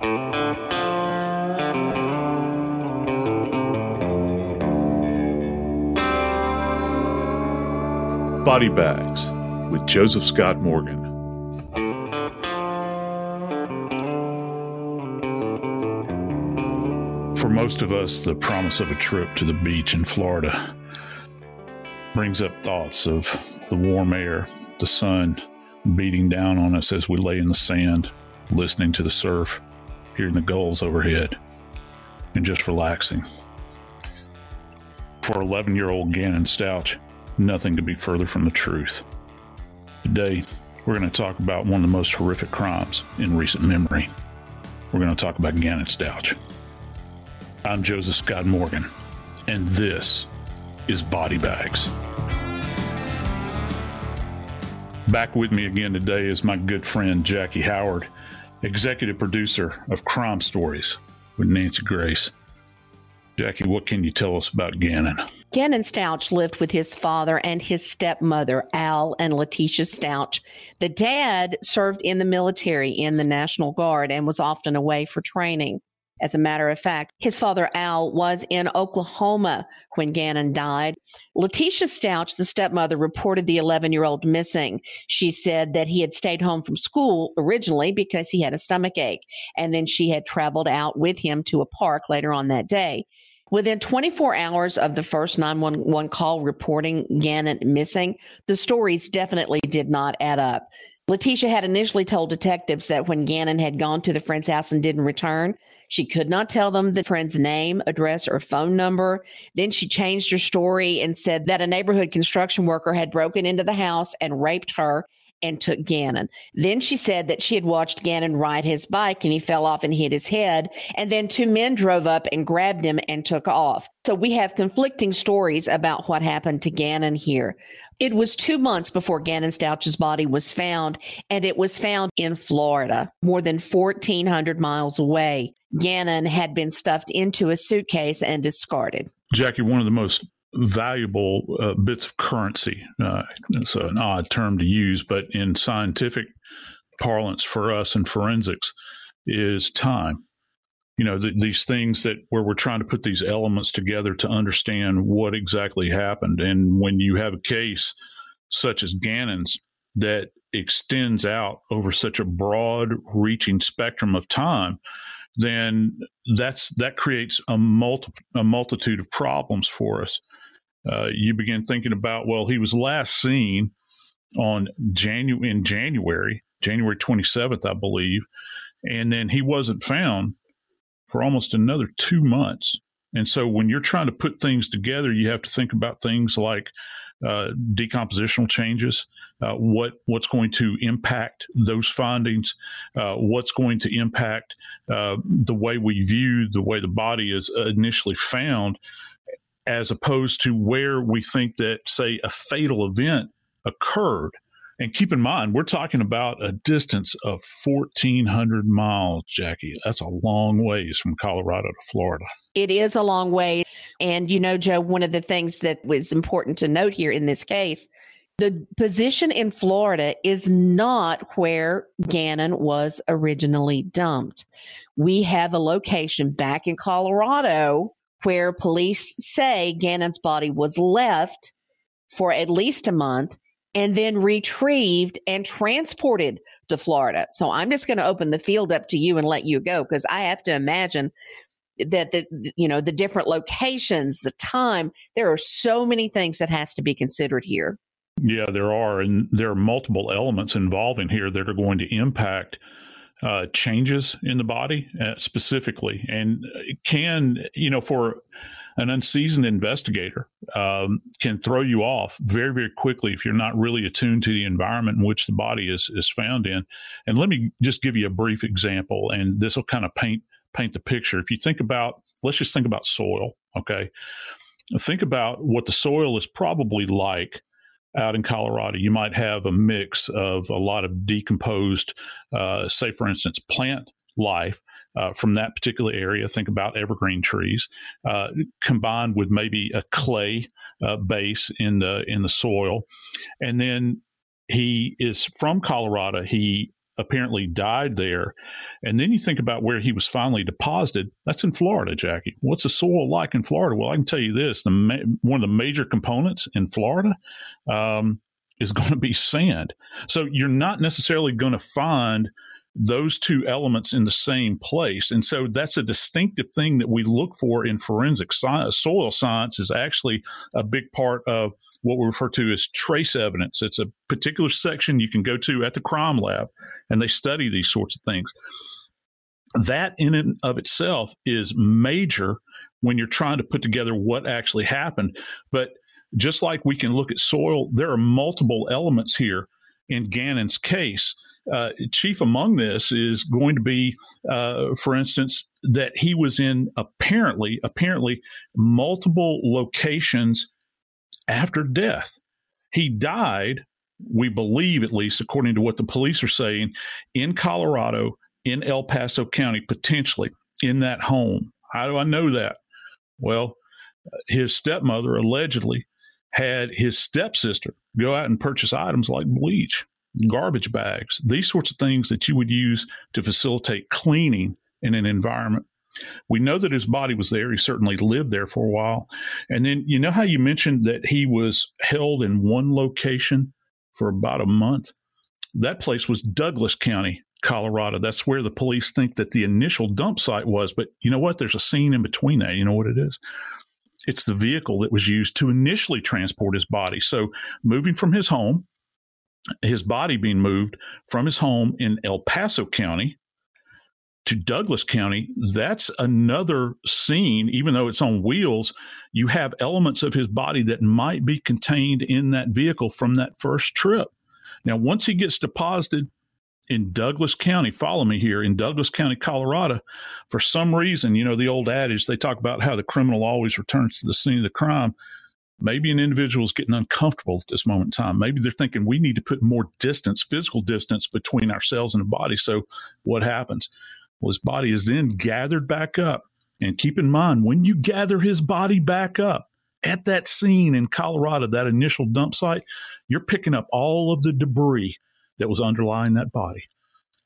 Body Bags with Joseph Scott Morgan. For most of us, the promise of a trip to the beach in Florida brings up thoughts of the warm air, the sun beating down on us as we lay in the sand, listening to the surf, hearing the gulls overhead, and just relaxing. For 11 year old Gannon Stauch, nothing could be further from the truth. Today, we're going to talk about one of the most horrific crimes in recent memory. We're going to talk about Gannon Stauch. I'm Joseph Scott Morgan, and this is Body Bags. Back with me again today is my good friend Jackie Howard, executive producer of Crime Stories with Nancy Grace. Jackie, what can you tell us about Gannon? Gannon Stauch lived with his father and his stepmother, Al and Letitia Stauch. The dad served in the military in the National Guard and was often away for training. As a matter of fact, his father Al was in Oklahoma when Gannon died. Letitia Stauch, the stepmother, reported the 11 year old missing. She said that he had stayed home from school originally because he had a stomach ache, and then she had traveled out with him to a park later on that day. Within 24 hours of the first 911 call reporting Gannon missing, the stories definitely did not add up. Letitia had initially told detectives that when Gannon had gone to the friend's house and didn't return, she could not tell them the friend's name, address, or phone number. Then she changed her story and said that a neighborhood construction worker had broken into the house and raped her and took Gannon. Then she said that she had watched Gannon ride his bike and he fell off and hit his head. And then two men drove up and grabbed him and took off. So we have conflicting stories about what happened to Gannon here. It was two months before Gannon Stauch's body was found, and it was found in Florida, more than 1,400 miles away. Gannon had been stuffed into a suitcase and discarded. Jackie, one of the most valuable uh, bits of currency. Uh, it's an odd term to use, but in scientific parlance for us in forensics, is time. You know, the, these things that where we're trying to put these elements together to understand what exactly happened. And when you have a case such as Gannon's that extends out over such a broad reaching spectrum of time, then that's that creates a multi, a multitude of problems for us uh, you begin thinking about, well, he was last seen on Janu- in January, January 27th, I believe, and then he wasn't found for almost another two months. And so when you're trying to put things together, you have to think about things like uh, decompositional changes, uh, what what's going to impact those findings, uh, what's going to impact uh, the way we view the way the body is initially found, as opposed to where we think that, say, a fatal event occurred. And keep in mind, we're talking about a distance of 1,400 miles, Jackie. That's a long ways from Colorado to Florida. It is a long way. And, you know, Joe, one of the things that was important to note here in this case the position in Florida is not where Gannon was originally dumped. We have a location back in Colorado where police say Gannon's body was left for at least a month and then retrieved and transported to Florida. So I'm just going to open the field up to you and let you go because I have to imagine that the you know the different locations, the time, there are so many things that has to be considered here. Yeah, there are and there are multiple elements involving here that are going to impact uh, changes in the body uh, specifically, and can you know for an unseasoned investigator um, can throw you off very very quickly if you're not really attuned to the environment in which the body is is found in. And let me just give you a brief example, and this will kind of paint paint the picture. If you think about, let's just think about soil. Okay, think about what the soil is probably like out in Colorado, you might have a mix of a lot of decomposed, uh, say, for instance, plant life. Uh, from that particular area, think about evergreen trees, uh, combined with maybe a clay uh, base in the in the soil, and then he is from Colorado. He apparently died there. And then you think about where he was finally deposited. That's in Florida, Jackie. What's the soil like in Florida? Well, I can tell you this: the ma- one of the major components in Florida um, is going to be sand. So you're not necessarily going to find those two elements in the same place. And so that's a distinctive thing that we look for in forensic science. Soil science is actually a big part of what we refer to as trace evidence. It's a particular section you can go to at the crime lab and they study these sorts of things. That in and of itself is major when you're trying to put together what actually happened. But just like we can look at soil, there are multiple elements here in Gannon's case uh, chief among this is going to be, uh, for instance, that he was in apparently apparently multiple locations after death. He died, we believe at least, according to what the police are saying, in Colorado, in El Paso County, potentially in that home. How do I know that? Well, his stepmother allegedly had his stepsister go out and purchase items like bleach garbage bags, these sorts of things that you would use to facilitate cleaning in an environment. We know that his body was there. He certainly lived there for a while. And then, you know how you mentioned that he was held in one location for about a month? That place was Douglas County, Colorado. That's where the police think that the initial dump site was. But you know what? There's a scene in between that. You know what it is? It's the vehicle that was used to initially transport his body. So, moving from his home, his body being moved from his home in El Paso County to Douglas County, that's another scene, even though it's on wheels. You have elements of his body that might be contained in that vehicle from that first trip. Now, once he gets deposited in Douglas County, follow me here, in Douglas County, Colorado, for some reason, you know, the old adage, they talk about how the criminal always returns to the scene of the crime. Maybe an individual is getting uncomfortable at this moment in time. Maybe they're thinking we need to put more distance, physical distance between ourselves and the body. So what happens? Well, his body is then gathered back up. And keep in mind, when you gather his body back up at that scene in Colorado, that initial dump site, you're picking up all of the debris that was underlying that body.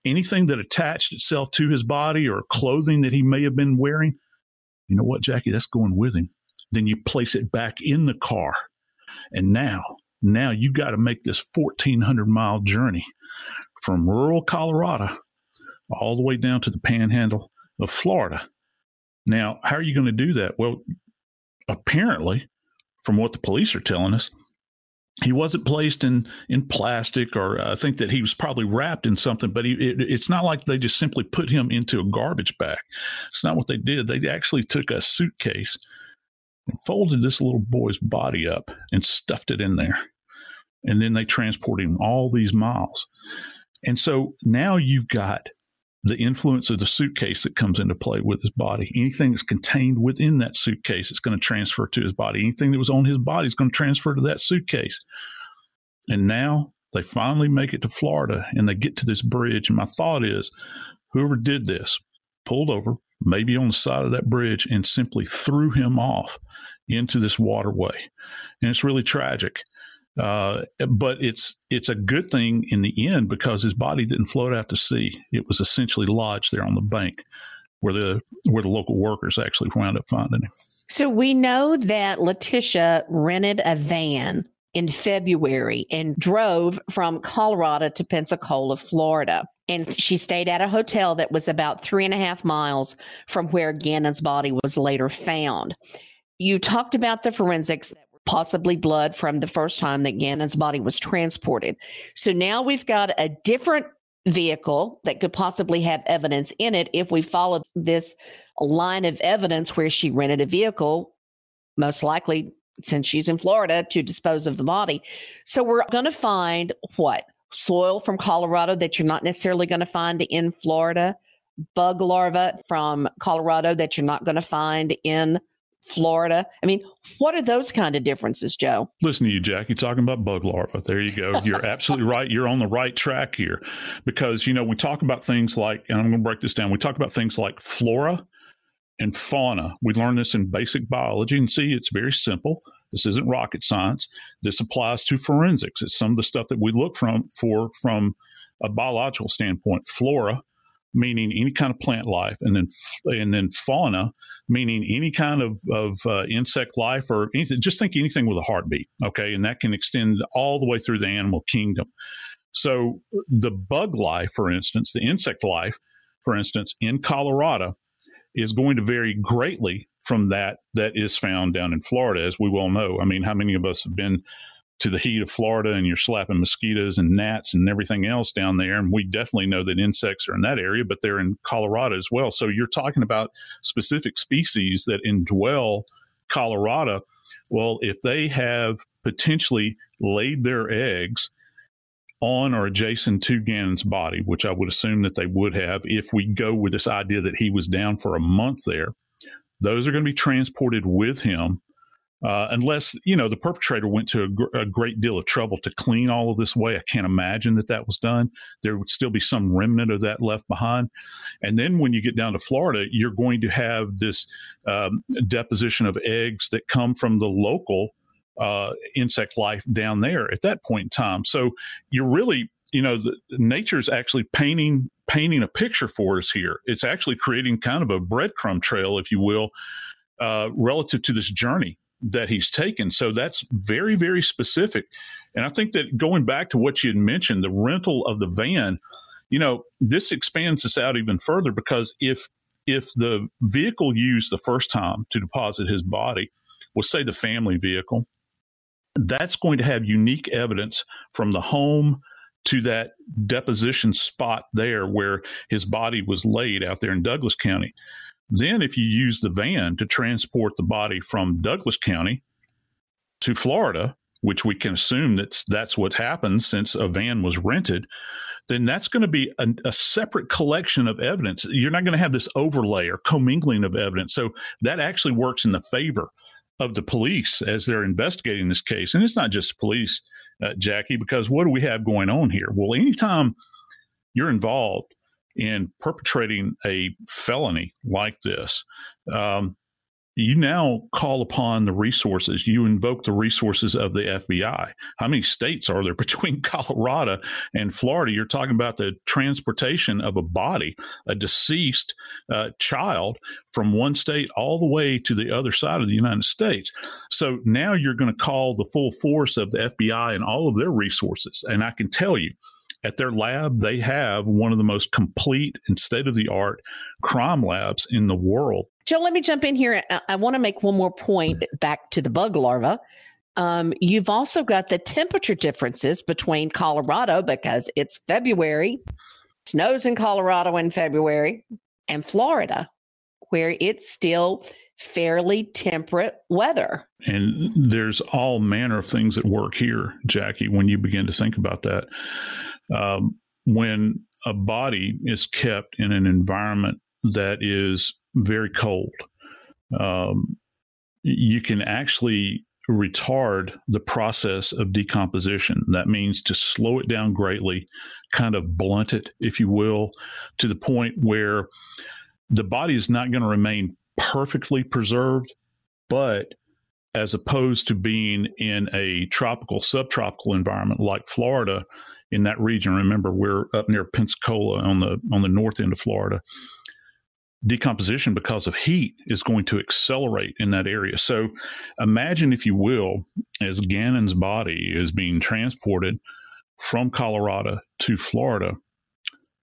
Anything that attached itself to his body or clothing that he may have been wearing, you know what, Jackie? That's going with him. Then you place it back in the car. And now, now you got to make this 1400 mile journey from rural Colorado all the way down to the panhandle of Florida. Now, how are you going to do that? Well, apparently, from what the police are telling us, he wasn't placed in in plastic, or uh, I think that he was probably wrapped in something. But he, it, it's not like they just simply put him into a garbage bag. It's not what they did. They actually took a suitcase and folded this little boy's body up and stuffed it in there. And then they transported him all these miles. And so now you've got the influence of the suitcase that comes into play with his body. Anything that's contained within that suitcase is going to transfer to his body. Anything that was on his body is going to transfer to that suitcase. And now they finally make it to Florida and they get to this bridge. And my thought is whoever did this pulled over, maybe on the side of that bridge, and simply threw him off into this waterway. And it's really tragic. Uh, but it's it's a good thing in the end because his body didn't float out to sea. It was essentially lodged there on the bank where the where the local workers actually wound up finding him. So we know that Letitia rented a van in February and drove from Colorado to Pensacola, Florida. And she stayed at a hotel that was about three and a half miles from where Gannon's body was later found. You talked about the forensics possibly blood from the first time that Gannon's body was transported. So now we've got a different vehicle that could possibly have evidence in it if we follow this line of evidence where she rented a vehicle, most likely since she's in Florida to dispose of the body. So we're going to find what? Soil from Colorado that you're not necessarily going to find in Florida, bug larvae from Colorado that you're not going to find in Florida. I mean, what are those kind of differences, Joe? Listen to you, Jackie, talking about bug larvae. There you go. You're absolutely right. You're on the right track here because, you know, we talk about things like, and I'm going to break this down, we talk about things like flora and fauna. We learn this in basic biology and see it's very simple. This isn't rocket science. This applies to forensics. It's some of the stuff that we look from for from a biological standpoint, flora meaning any kind of plant life, and then and then fauna, meaning any kind of of uh, insect life or anything. Just think anything with a heartbeat, okay, and that can extend all the way through the animal kingdom. So the bug life, for instance, the insect life, for instance, in Colorado, is going to vary greatly from that that is found down in Florida, as we well know. I mean, how many of us have been to the heat of Florida and you're slapping mosquitoes and gnats and everything else down there. And we definitely know that insects are in that area, but they're in Colorado as well. So you're talking about specific species that indwell Colorado. Well, if they have potentially laid their eggs on or adjacent to Gannon's body, which I would assume that they would have if we go with this idea that he was down for a month there, those are going to be transported with him uh, unless you know the perpetrator went to a, gr- a, great deal of trouble to clean all of this away. I can't imagine that that was done. There would still be some remnant of that left behind. And then when you get down to Florida, you're going to have this um, deposition of eggs that come from the local uh, insect life down there at that point in time. So you're really you know, the, nature's actually painting painting a picture for us here. It's actually creating kind of a breadcrumb trail, if you will, uh, relative to this journey that he's taken. So that's very, very specific. And I think that going back to what you had mentioned, the rental of the van, you know, this expands this out even further because if if the vehicle used the first time to deposit his body was say the family vehicle, that's going to have unique evidence from the home to that deposition spot there where his body was laid out there in Douglas County. Then, if you use the van to transport the body from Douglas County to Florida, which we can assume that's that's what happened since a van was rented, then that's going to be a, a, separate collection of evidence. You're not going to have this overlay or commingling of evidence. So that actually works in the favor of the police as they're investigating this case. And it's not just police, uh, Jackie, because what do we have going on here? Well, anytime you're involved in perpetrating a felony like this, um, you now call upon the resources. You invoke the resources of the FBI. How many states are there between Colorado and Florida? You're talking about the transportation of a body, a deceased uh, child, from one state all the way to the other side of the United States. So now you're going to call the full force of the FBI and all of their resources. And I can tell you, at their lab, they have one of the most complete and state of the art crime labs in the world. Joe, let me jump in here. I, I want to make one more point back to the bug larva. Um, you've also got the temperature differences between Colorado because it's February, snows in Colorado in February, and Florida, where it's still fairly temperate weather. And there's all manner of things at work here, Jackie, when you begin to think about that um, when a body is kept in an environment that is very cold, um, you can actually retard the process of decomposition. That means to slow it down greatly, kind of blunt it, if you will, to the point where the body is not going to remain perfectly preserved, but as opposed to being in a tropical, subtropical environment like Florida, in that region. Remember, we're up near Pensacola on the on the north end of Florida. Decomposition because of heat is going to accelerate in that area. So, imagine, if you will, as Gannon's body is being transported from Colorado to Florida,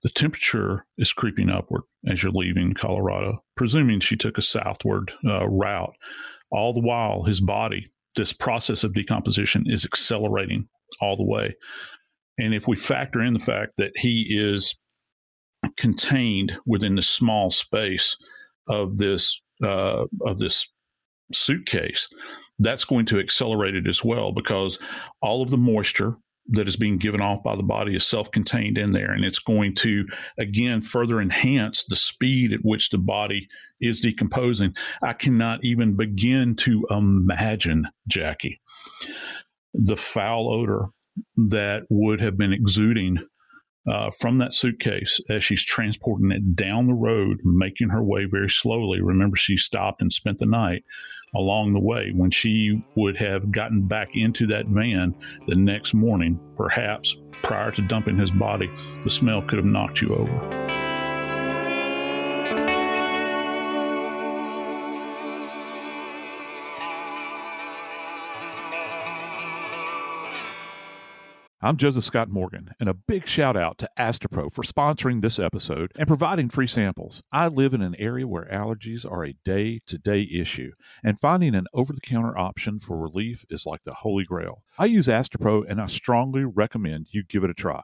the temperature is creeping upward as you're leaving Colorado, presuming she took a southward uh, route. All the while, his body, this process of decomposition is accelerating all the way. And if we factor in the fact that he is contained within the small space of this uh, of this suitcase, that's going to accelerate it as well because all of the moisture that is being given off by the body is self-contained in there and it's going to again further enhance the speed at which the body is decomposing. I cannot even begin to imagine jackie the foul odor that would have been exuding uh, from that suitcase as she's transporting it down the road, making her way very slowly. Remember, she stopped and spent the night along the way. When she would have gotten back into that van the next morning, perhaps prior to dumping his body, the smell could have knocked you over. I'm Joseph Scott Morgan, and a big shout out to Astepro for sponsoring this episode and providing free samples. I live in an area where allergies are a day to day issue, and finding an over the counter option for relief is like the holy grail. I use Astepro, and I strongly recommend you give it a try.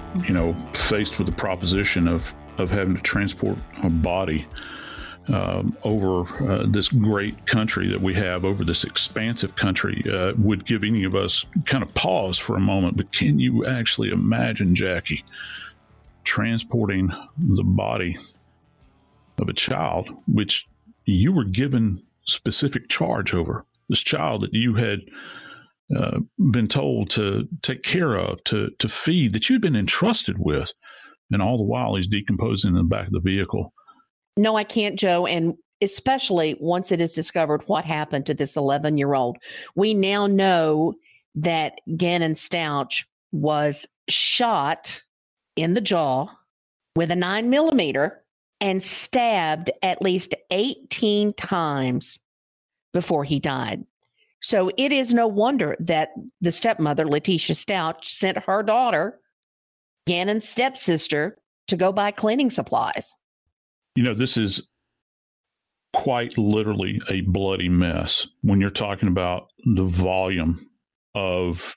you know, faced with the proposition of of having to transport a body um, over uh, this great country that we have, over this expansive country, uh, would give any of us kind of pause for a moment. But can you actually imagine, Jackie, transporting the body of a child, which you were given specific charge over? This child that you had uh, been told to take care of, to to feed, that you'd been entrusted with, and all the while he's decomposing in the back of the vehicle. No, I can't, Joe. And especially once it is discovered what happened to this 11 year old, we now know that Gannon Stauch was shot in the jaw with a nine millimeter and stabbed at least 18 times before he died. So it is no wonder that the stepmother, Letitia Stauch, sent her daughter, Gannon's stepsister, to go buy cleaning supplies. You know, this is quite literally a bloody mess when you're talking about the volume of,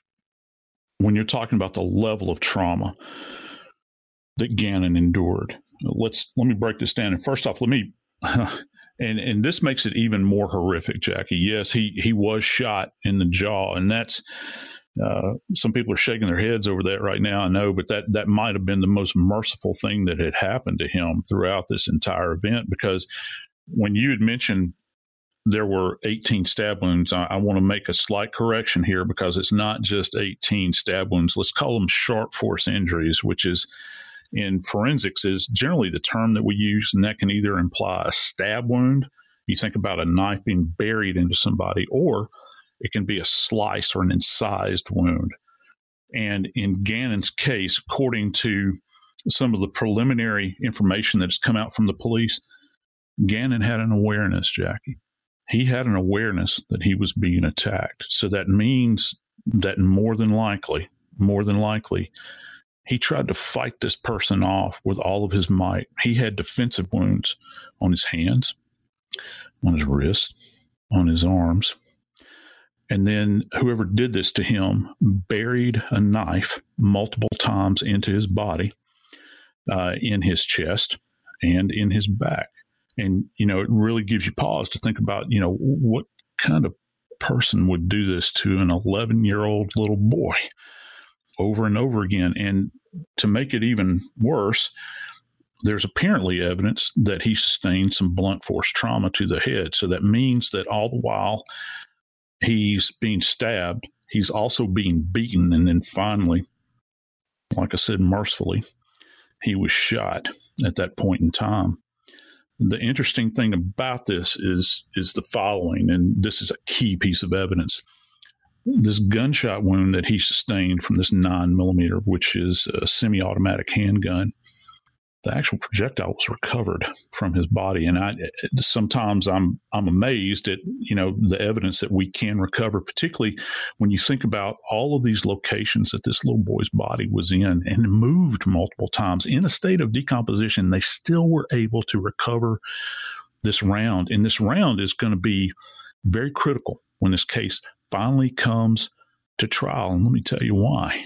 when you're talking about the level of trauma that Gannon endured. Let's let me break this down. And first off, let me and and this makes it even more horrific, Jackie. Yes, he he was shot in the jaw, and that's uh, some people are shaking their heads over that right now. I know, but that that might have been the most merciful thing that had happened to him throughout this entire event. Because when you had mentioned there were 18 stab wounds, I, I want to make a slight correction here because it's not just 18 stab wounds. Let's call them sharp force injuries, which is in forensics is generally the term that we use, and that can either imply a stab wound. You think about a knife being buried into somebody, or it can be a slice or an incised wound. And in Gannon's case, according to some of the preliminary information that has come out from the police, Gannon had an awareness, Jackie. He had an awareness that he was being attacked. So that means that more than likely, more than likely, he tried to fight this person off with all of his might. He had defensive wounds on his hands, on his wrists, on his arms. And then whoever did this to him buried a knife multiple times into his body, uh, in his chest, and in his back. And, you know, it really gives you pause to think about, you know, what kind of person would do this to an 11 year old little boy? Over and over again. And to make it even worse, there's apparently evidence that he sustained some blunt force trauma to the head. So that means that all the while he's being stabbed, he's also being beaten. And then finally, like I said, mercifully, he was shot at that point in time. The interesting thing about this is is the following, and this is a key piece of evidence this gunshot wound that he sustained from this nine millimeter, which is a semi automatic handgun, the actual projectile was recovered from his body. And I sometimes I'm I'm amazed at you know the evidence that we can recover, particularly when you think about all of these locations that this little boy's body was in and moved multiple times in a state of decomposition. They still were able to recover this round, and this round is going to be very critical when this case finally comes to trial. And let me tell you why.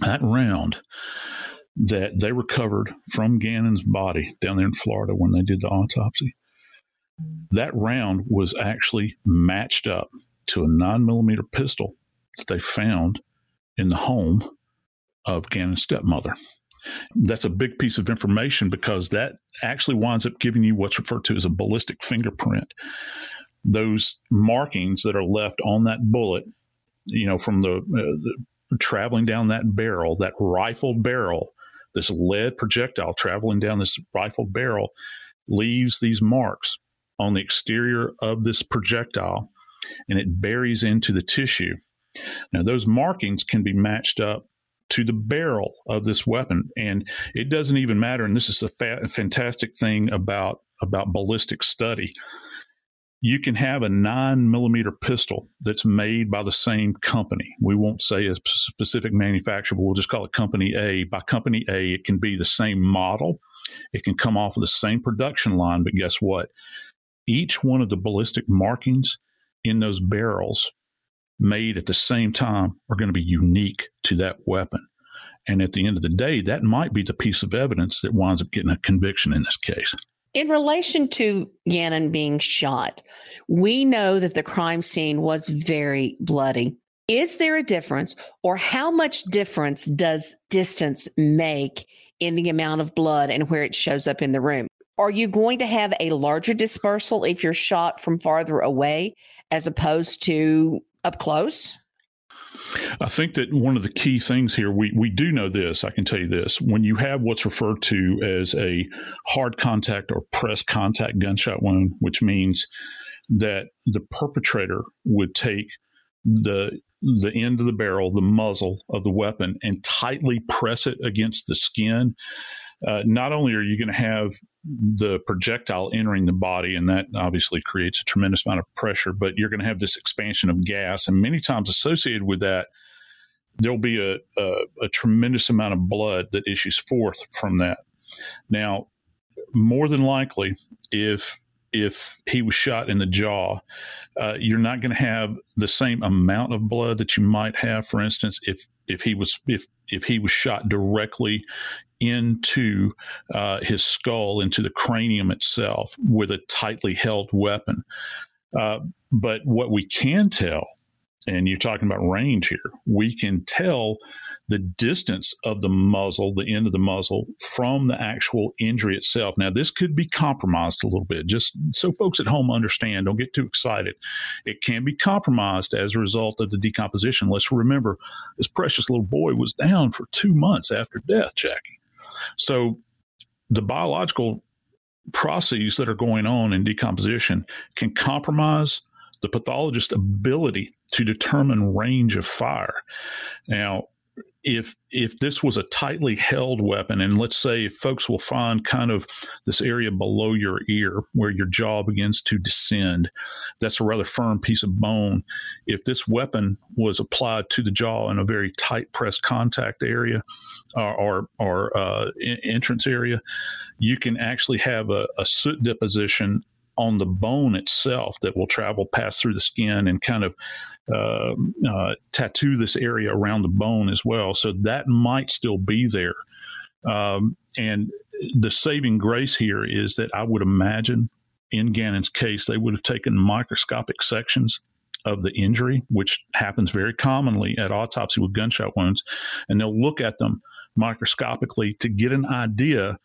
That round that they recovered from Gannon's body down there in Florida when they did the autopsy. That round was actually matched up to a nine millimeter pistol that they found in the home of Gannon's stepmother. That's a big piece of information because that actually winds up giving you what's referred to as a ballistic fingerprint. Those markings that are left on that bullet, you know, from the, uh, the traveling down that barrel, that rifled barrel, this lead projectile traveling down this rifle barrel leaves these marks on the exterior of this projectile and it buries into the tissue. Now, those markings can be matched up to the barrel of this weapon, and it doesn't even matter. And this is a fa- fantastic thing about about ballistic study you can have a nine millimeter pistol that's made by the same company. We won't say a specific manufacturer, but we'll just call it company A. By company A, it can be the same model. It can come off of the same production line, but guess what? Each one of the ballistic markings in those barrels made at the same time are going to be unique to that weapon. And at the end of the day, that might be the piece of evidence that winds up getting a conviction in this case. In relation to Gannon being shot, we know that the crime scene was very bloody. Is there a difference, or how much difference does distance make in the amount of blood and where it shows up in the room? Are you going to have a larger dispersal if you're shot from farther away as opposed to up close? I think that one of the key things here, we, we do know this, I can tell you this. When you have what's referred to as a hard contact or press contact gunshot wound, which means that the perpetrator would take the the end of the barrel, the muzzle of the weapon, and tightly press it against the skin. Uh, not only are you going to have the projectile entering the body, and that obviously creates a tremendous amount of pressure, but you're going to have this expansion of gas. And many times associated with that, there'll be a, a, a tremendous amount of blood that issues forth from that. Now, more than likely, if if he was shot in the jaw, uh, you're not going to have the same amount of blood that you might have, for instance, if if he was if if he was shot directly into uh, his skull, into the cranium itself, with a tightly held weapon. Uh, but what we can tell, and you're talking about range here, we can tell the distance of the muzzle, the end of the muzzle, from the actual injury itself. Now, this could be compromised a little bit, just so folks at home understand. Don't get too excited. It can be compromised as a result of the decomposition. Let's remember, this precious little boy was down for two months after death, Jackie. So, the biological processes that are going on in decomposition can compromise the pathologist's ability to determine range of fire. Now, if if this was a tightly held weapon and let's say folks will find kind of this area below your ear where your jaw begins to descend that's a rather firm piece of bone. If this weapon was applied to the jaw in a very tight pressed contact area or or, or uh, entrance area you can actually have a, a soot deposition on the bone itself that will travel pass through the skin and kind of uh, uh, tattoo this area around the bone as well. So that might still be there. Um, and the saving grace here is that I would imagine in Gannon's case, they would have taken microscopic sections of the injury, which happens very commonly at autopsy with gunshot wounds, and they'll look at them microscopically to get an idea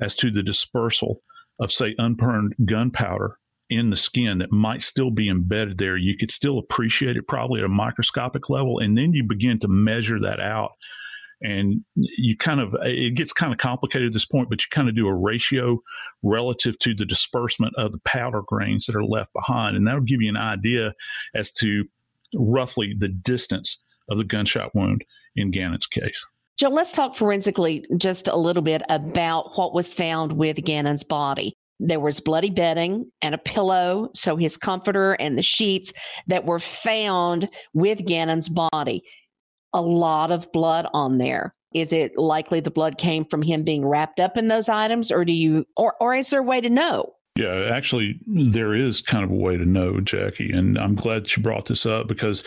as to the dispersal of, say, unburned gunpowder in the skin that might still be embedded there. You could still appreciate it probably at a microscopic level. And then you begin to measure that out. And you kind of, it gets kind of complicated at this point, but you kind of do a ratio relative to the disbursement of the powder grains that are left behind. And that'll give you an idea as to roughly the distance of the gunshot wound in Gannon's case. Joe, let's talk forensically just a little bit about what was found with Gannon's body. There was bloody bedding and a pillow, so his comforter and the sheets that were found with Gannon's body. A lot of blood on there. Is it likely the blood came from him being wrapped up in those items, or do you, or, or is there a way to know? Yeah, actually, there is kind of a way to know, Jackie, and I'm glad you brought this up because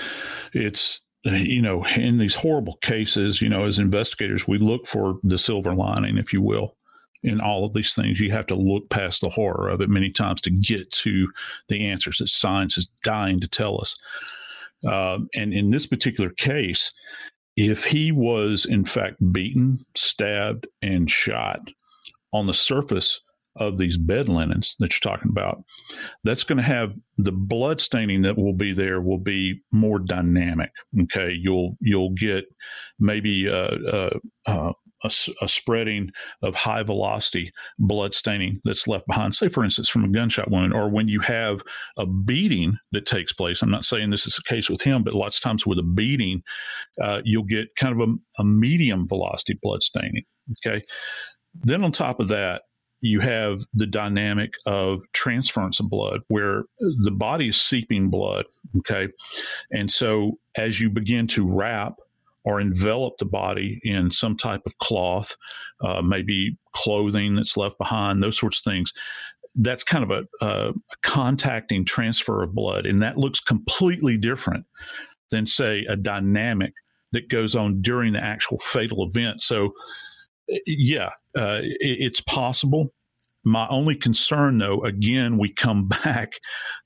it's you know in these horrible cases, you know, as investigators, we look for the silver lining, if you will, in all of these things. You have to look past the horror of it many times to get to the answers that science is dying to tell us. Uh, and in this particular case, if he was in fact beaten, stabbed, and shot on the surface of these bed linens that you're talking about, that's going to have the blood staining that will be there will be more dynamic. Okay, you'll you'll get maybe uh, uh, uh, a, a, spreading of high velocity blood staining that's left behind, say, for instance, from a gunshot wound, or when you have a beating that takes place. I'm not saying this is the case with him, but lots of times with a beating, uh, you'll get kind of a, a medium velocity blood staining. Okay. Then on top of that, you have the dynamic of transference of blood where the body is seeping blood. Okay. And so as you begin to wrap or envelop the body in some type of cloth, uh, maybe clothing that's left behind, those sorts of things. That's kind of a, a, contacting transfer of blood. And that looks completely different than, say, a dynamic that goes on during the actual fatal event. So, yeah, uh, it, it's possible. My only concern, though, again, we come back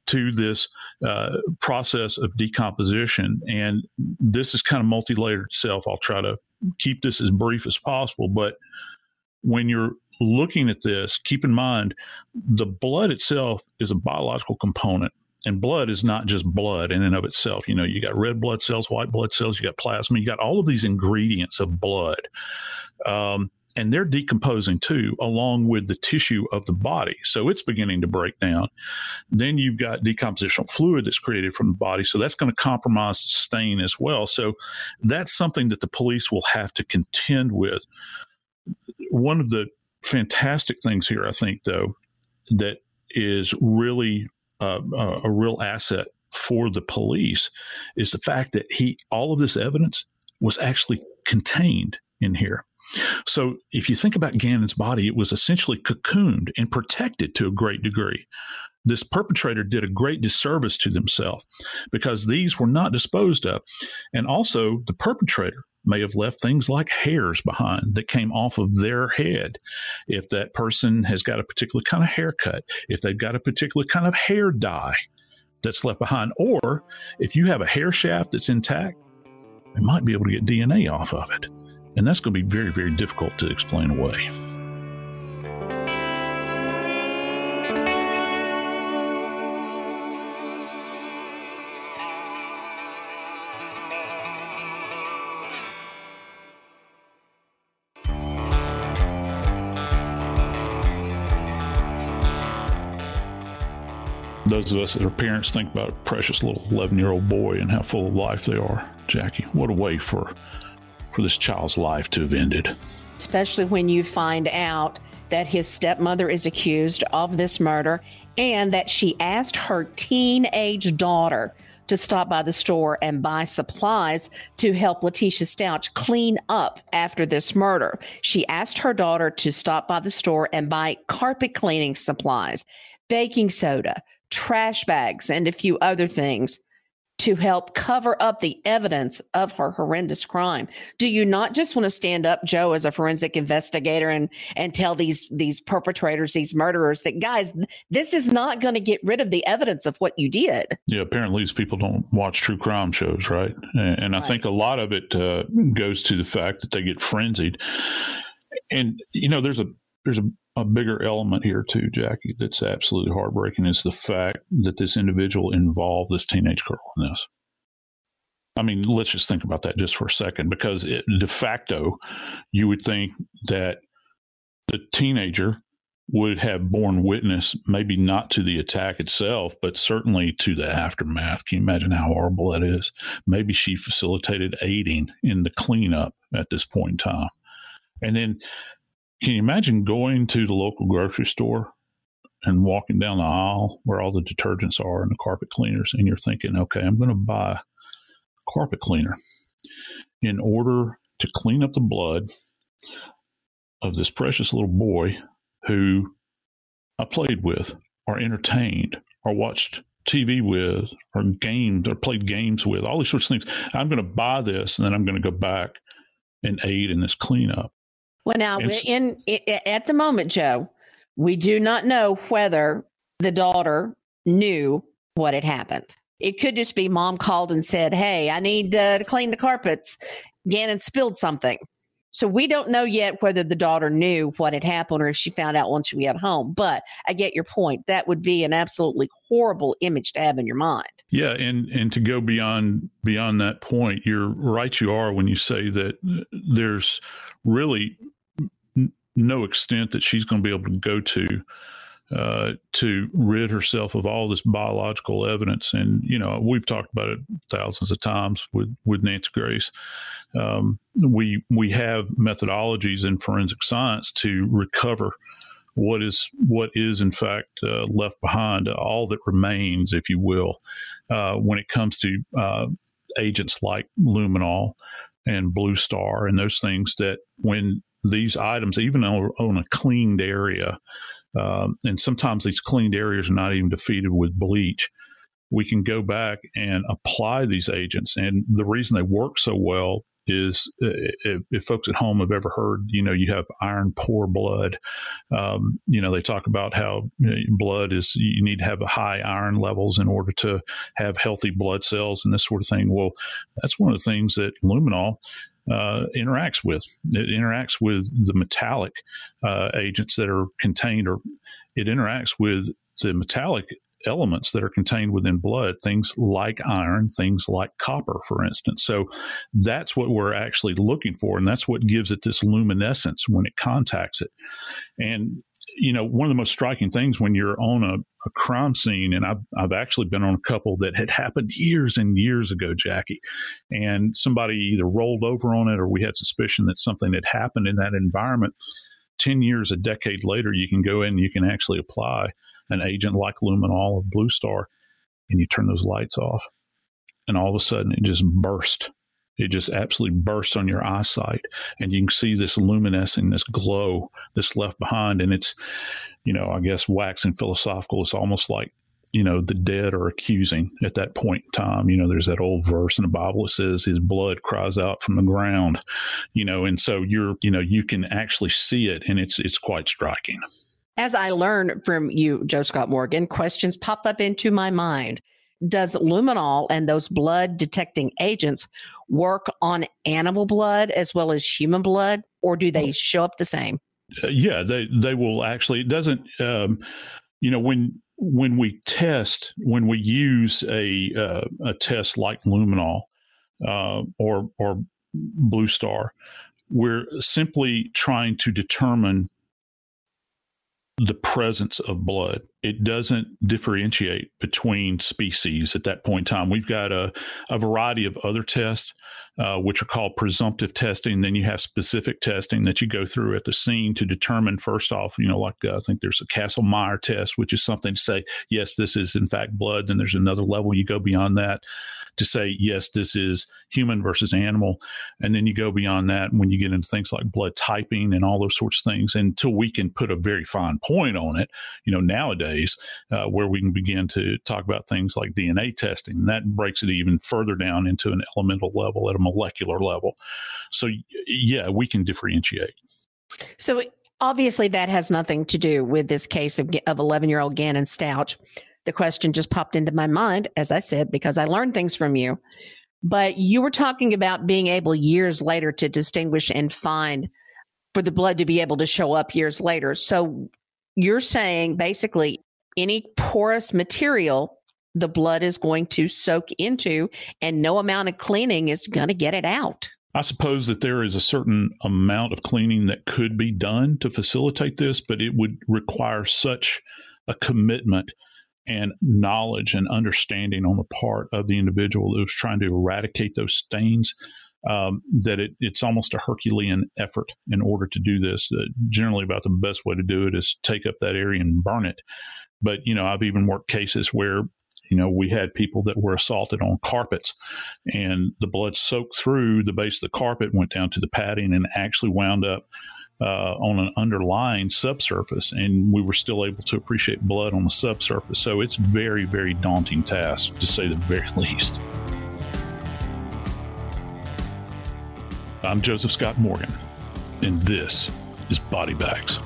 to this uh, process of decomposition. And this is kind of multi layered itself. I'll try to keep this as brief as possible. But when you're looking at this, keep in mind the blood itself is a biological component. And blood is not just blood in and of itself. You know, you got red blood cells, white blood cells, you got plasma, you got all of these ingredients of blood. Um, and they're decomposing too, along with the tissue of the body. So it's beginning to break down. Then you've got decompositional fluid that's created from the body. So that's going to compromise the stain as well. So that's something that the police will have to contend with. One of the fantastic things here, I think, though, that is really uh, a real asset for the police is the fact that he all of this evidence was actually contained in here. So if you think about Gannon's body, it was essentially cocooned and protected to a great degree. This perpetrator did a great disservice to themselves because these were not disposed of. And also, the perpetrator may have left things like hairs behind that came off of their head. If that person has got a particular kind of haircut, if they've got a particular kind of hair dye that's left behind, or if you have a hair shaft that's intact, they might be able to get DNA off of it. And that's going to be very, very difficult to explain away. those of us that are parents think about a precious little 11 year old boy and how full of life they are. Jackie, what a way for for this child's life to have ended. Especially when you find out that his stepmother is accused of this murder and that she asked her teenage daughter to stop by the store and buy supplies to help Letitia Stauch clean up after this murder. She asked her daughter to stop by the store and buy carpet cleaning supplies, baking soda, trash bags, and a few other things to help cover up the evidence of her horrendous crime. Do you not just want to stand up, Joe, as a forensic investigator and and tell these these perpetrators, these murderers, that guys, this is not going to get rid of the evidence of what you did? Yeah, apparently these people don't watch true crime shows, right? And, and I think a lot of it uh, goes to the fact that they get frenzied. And you know, there's a there's a a bigger element here too, Jackie, that's absolutely heartbreaking is the fact that this individual involved this teenage girl in this. I mean, let's just think about that just for a second, because it, de facto, you would think that the teenager would have borne witness, maybe not to the attack itself, but certainly to the aftermath. Can you imagine how horrible that is? Maybe she facilitated aiding in the cleanup at this point in time. And then, can you imagine going to the local grocery store and walking down the aisle where all the detergents are and the carpet cleaners, and you're thinking, okay, I'm going to buy a carpet cleaner in order to clean up the blood of this precious little boy who I played with, or entertained, or watched TV with, or gamed, or played games with, all these sorts of things. I'm going to buy this, and then I'm going to go back and aid in this cleanup. Well, now, in, in at the moment, Joe, we do not know whether the daughter knew what had happened. It could just be mom called and said, "Hey, I need uh, to clean the carpets." Gannon spilled something. So we don't know yet whether the daughter knew what had happened or if she found out once she got home. But I get your point. That would be an absolutely horrible image to have in your mind. Yeah, and and to go beyond beyond that point, you're right. You are when you say that there's really no extent that she's going to be able to go to uh, to rid herself of all this biological evidence. And you know, we've talked about it thousands of times with with Nancy Grace. Um, we we have methodologies in forensic science to recover what is what is in fact uh, left behind, all that remains, if you will, uh, when it comes to uh, agents like luminol and Bluestar and those things that when these items, even on, on a cleaned area, um, and sometimes these cleaned areas are not even defeated with bleach. We can go back and apply these agents. And the reason they work so well is uh, if, if, folks at home have ever heard, you know, you have iron poor blood. Um, you know, they talk about how blood is, you need to have high iron levels in order to have healthy blood cells and this sort of thing. Well, that's one of the things that luminol uh, interacts with. It interacts with the metallic uh, agents that are contained, or it interacts with the metallic elements that are contained within blood, things like iron, things like copper, for instance. So that's what we're actually looking for, and that's what gives it this luminescence when it contacts it. And you know, one of the most striking things when you're on a, a, crime scene, and I've, I've actually been on a couple that had happened years and years ago, Jackie, and somebody either rolled over on it or we had suspicion that something had happened in that environment. 10 years, a decade later, you can go in and you can actually apply an agent like luminol or Bluestar and you turn those lights off and all of a sudden it just burst it just absolutely bursts on your eyesight, and you can see this luminescing, this glow that's left behind. And it's, you know, I guess waxing philosophical. It's almost like you know, the dead are accusing at that point in time. You know, there's that old verse in the Bible that says his blood cries out from the ground, you know, and so you're, you know, you can actually see it and it's it's quite striking. As I learn from you, Joe Scott Morgan, questions pop up into my mind does luminol and those blood detecting agents work on animal blood as well as human blood, or do they show up the same? Uh, yeah, they they will actually. It doesn't. Um, you know when when we test when we use a uh, a test like luminol uh, or or Bluestar, we're simply trying to determine the presence of blood. It doesn't differentiate between species at that point in time. We've got a, a variety of other tests, uh, which are called presumptive testing. Then you have specific testing that you go through at the scene to determine, first off, you know, like uh, I think there's a Kastle-Meyer test, which is something to say, yes, this is in fact blood. Then there's another level you go beyond that to say, yes, this is human versus animal. And then you go beyond that when you get into things like blood typing and all those sorts of things until we can put a very fine point on it, you know, nowadays, uh, where we can begin to talk about things like DNA testing. And that breaks it even further down into an elemental level at a molecular level. So, yeah, we can differentiate. So, obviously, that has nothing to do with this case of 11 year old Gannon Stauch the question just popped into my mind, as I said, because I learned things from you. But you were talking about being able years later to distinguish and find for the blood to be able to show up years later. So you're saying basically any porous material the blood is going to soak into, and no amount of cleaning is going to get it out. I suppose that there is a certain amount of cleaning that could be done to facilitate this, but it would require such a commitment and knowledge and understanding on the part of the individual who's trying to eradicate those stains um, that it, it's almost a Herculean effort in order to do this. Uh, generally, about the best way to do it is take up that area and burn it. But you know, I've even worked cases where you know we had people that were assaulted on carpets, and the blood soaked through the base of the carpet, went down to the padding, and actually wound up. Uh, on an underlying subsurface, and we were still able to appreciate blood on the subsurface. So it's very, very daunting task, to say the very least. I'm Joseph Scott Morgan, and this is Body Bags.